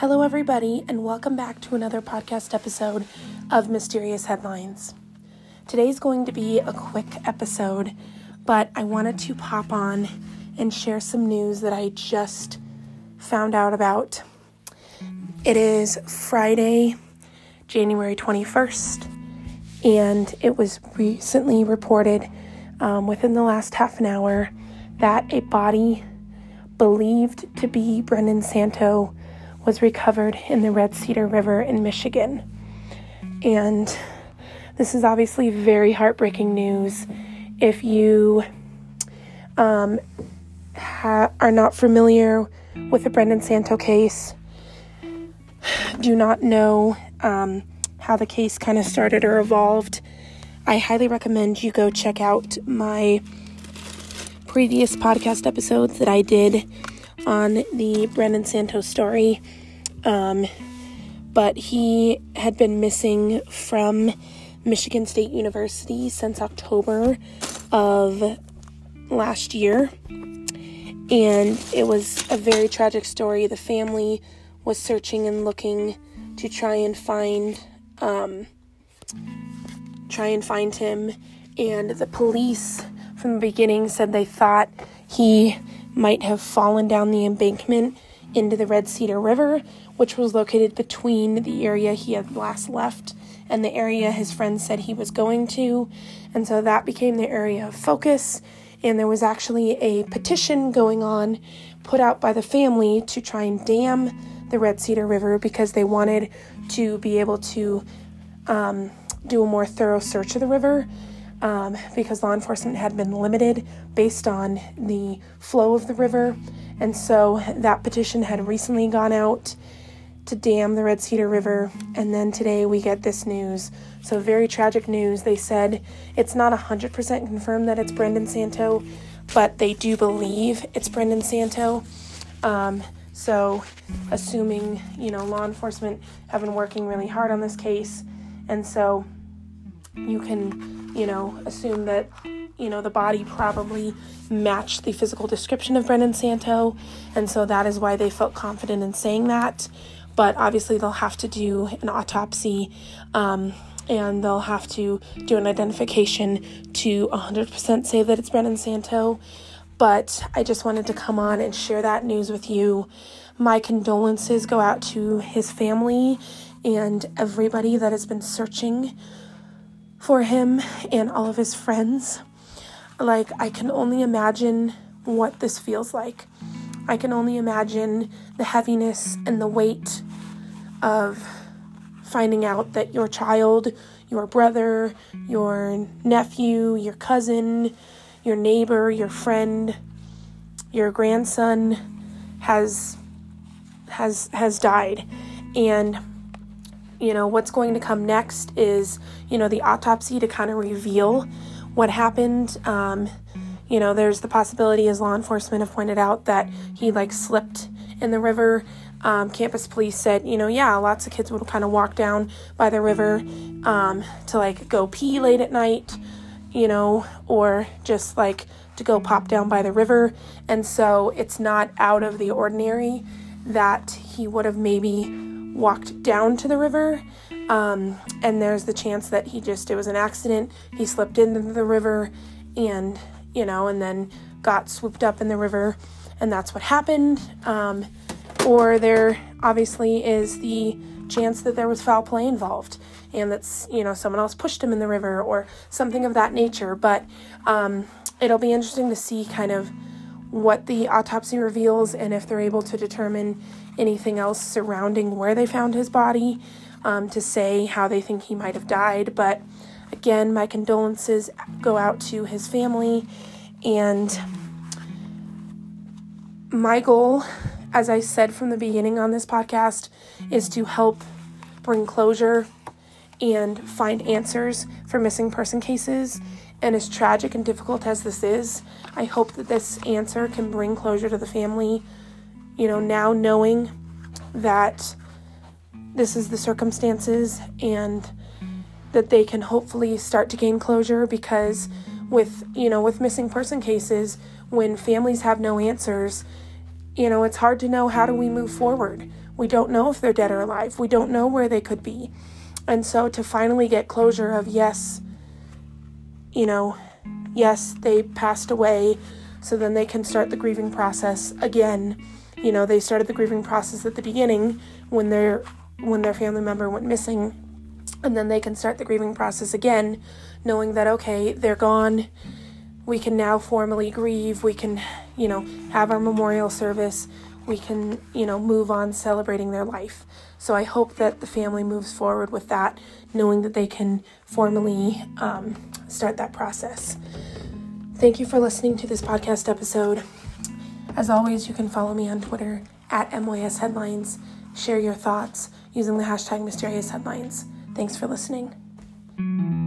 Hello, everybody, and welcome back to another podcast episode of Mysterious Headlines. Today's going to be a quick episode, but I wanted to pop on and share some news that I just found out about. It is Friday, January 21st, and it was recently reported um, within the last half an hour that a body believed to be Brendan Santo was recovered in the Red Cedar River in Michigan. And this is obviously very heartbreaking news. If you um, ha- are not familiar with the Brendan Santo case, do not know um, how the case kind of started or evolved, I highly recommend you go check out my previous podcast episodes that I did on the Brendan Santos story. Um, but he had been missing from Michigan State University since October of last year. And it was a very tragic story. The family was searching and looking to try and find um, try and find him and the police from the beginning said they thought he might have fallen down the embankment into the Red Cedar River, which was located between the area he had last left and the area his friends said he was going to. And so that became the area of focus. And there was actually a petition going on put out by the family to try and dam the Red Cedar River because they wanted to be able to um, do a more thorough search of the river um, because law enforcement had been limited based on the flow of the river. And so that petition had recently gone out to dam the Red Cedar River. And then today we get this news. So, very tragic news. They said it's not 100% confirmed that it's Brendan Santo, but they do believe it's Brendan Santo. Um, so, assuming, you know, law enforcement have been working really hard on this case. And so you can, you know, assume that, you know, the body probably matched the physical description of Brendan Santo. And so that is why they felt confident in saying that. But obviously, they'll have to do an autopsy um, and they'll have to do an identification to 100% say that it's Brendan Santo. But I just wanted to come on and share that news with you. My condolences go out to his family and everybody that has been searching for him and all of his friends. Like, I can only imagine what this feels like. I can only imagine the heaviness and the weight of finding out that your child, your brother, your nephew, your cousin, your neighbor, your friend, your grandson has has has died and you know what's going to come next is you know the autopsy to kind of reveal what happened. Um, you know there's the possibility as law enforcement have pointed out that he like slipped in the river. Um, campus police said you know yeah lots of kids would kind of walk down by the river um, to like go pee late at night you know or just like to go pop down by the river. And so it's not out of the ordinary that he would have maybe walked down to the river. Um, and there's the chance that he just, it was an accident. He slipped into the river and, you know, and then got swooped up in the river. And that's what happened. Um, or there obviously is the chance that there was foul play involved and that's, you know, someone else pushed him in the river or something of that nature. But um, it'll be interesting to see kind of what the autopsy reveals and if they're able to determine anything else surrounding where they found his body um, to say how they think he might have died. But again, my condolences go out to his family. And my goal, as I said from the beginning on this podcast, is to help bring closure and find answers for missing person cases. And as tragic and difficult as this is, I hope that this answer can bring closure to the family you know, now knowing that this is the circumstances and that they can hopefully start to gain closure because with, you know, with missing person cases, when families have no answers, you know, it's hard to know how do we move forward. We don't know if they're dead or alive. We don't know where they could be. And so to finally get closure of yes, you know, yes, they passed away, so then they can start the grieving process again. You know, they started the grieving process at the beginning when their when their family member went missing, and then they can start the grieving process again, knowing that okay, they're gone. We can now formally grieve. We can, you know, have our memorial service. We can, you know, move on celebrating their life. So I hope that the family moves forward with that, knowing that they can formally um, start that process. Thank you for listening to this podcast episode. As always, you can follow me on Twitter at MYS Headlines. Share your thoughts using the hashtag Mysterious Headlines. Thanks for listening.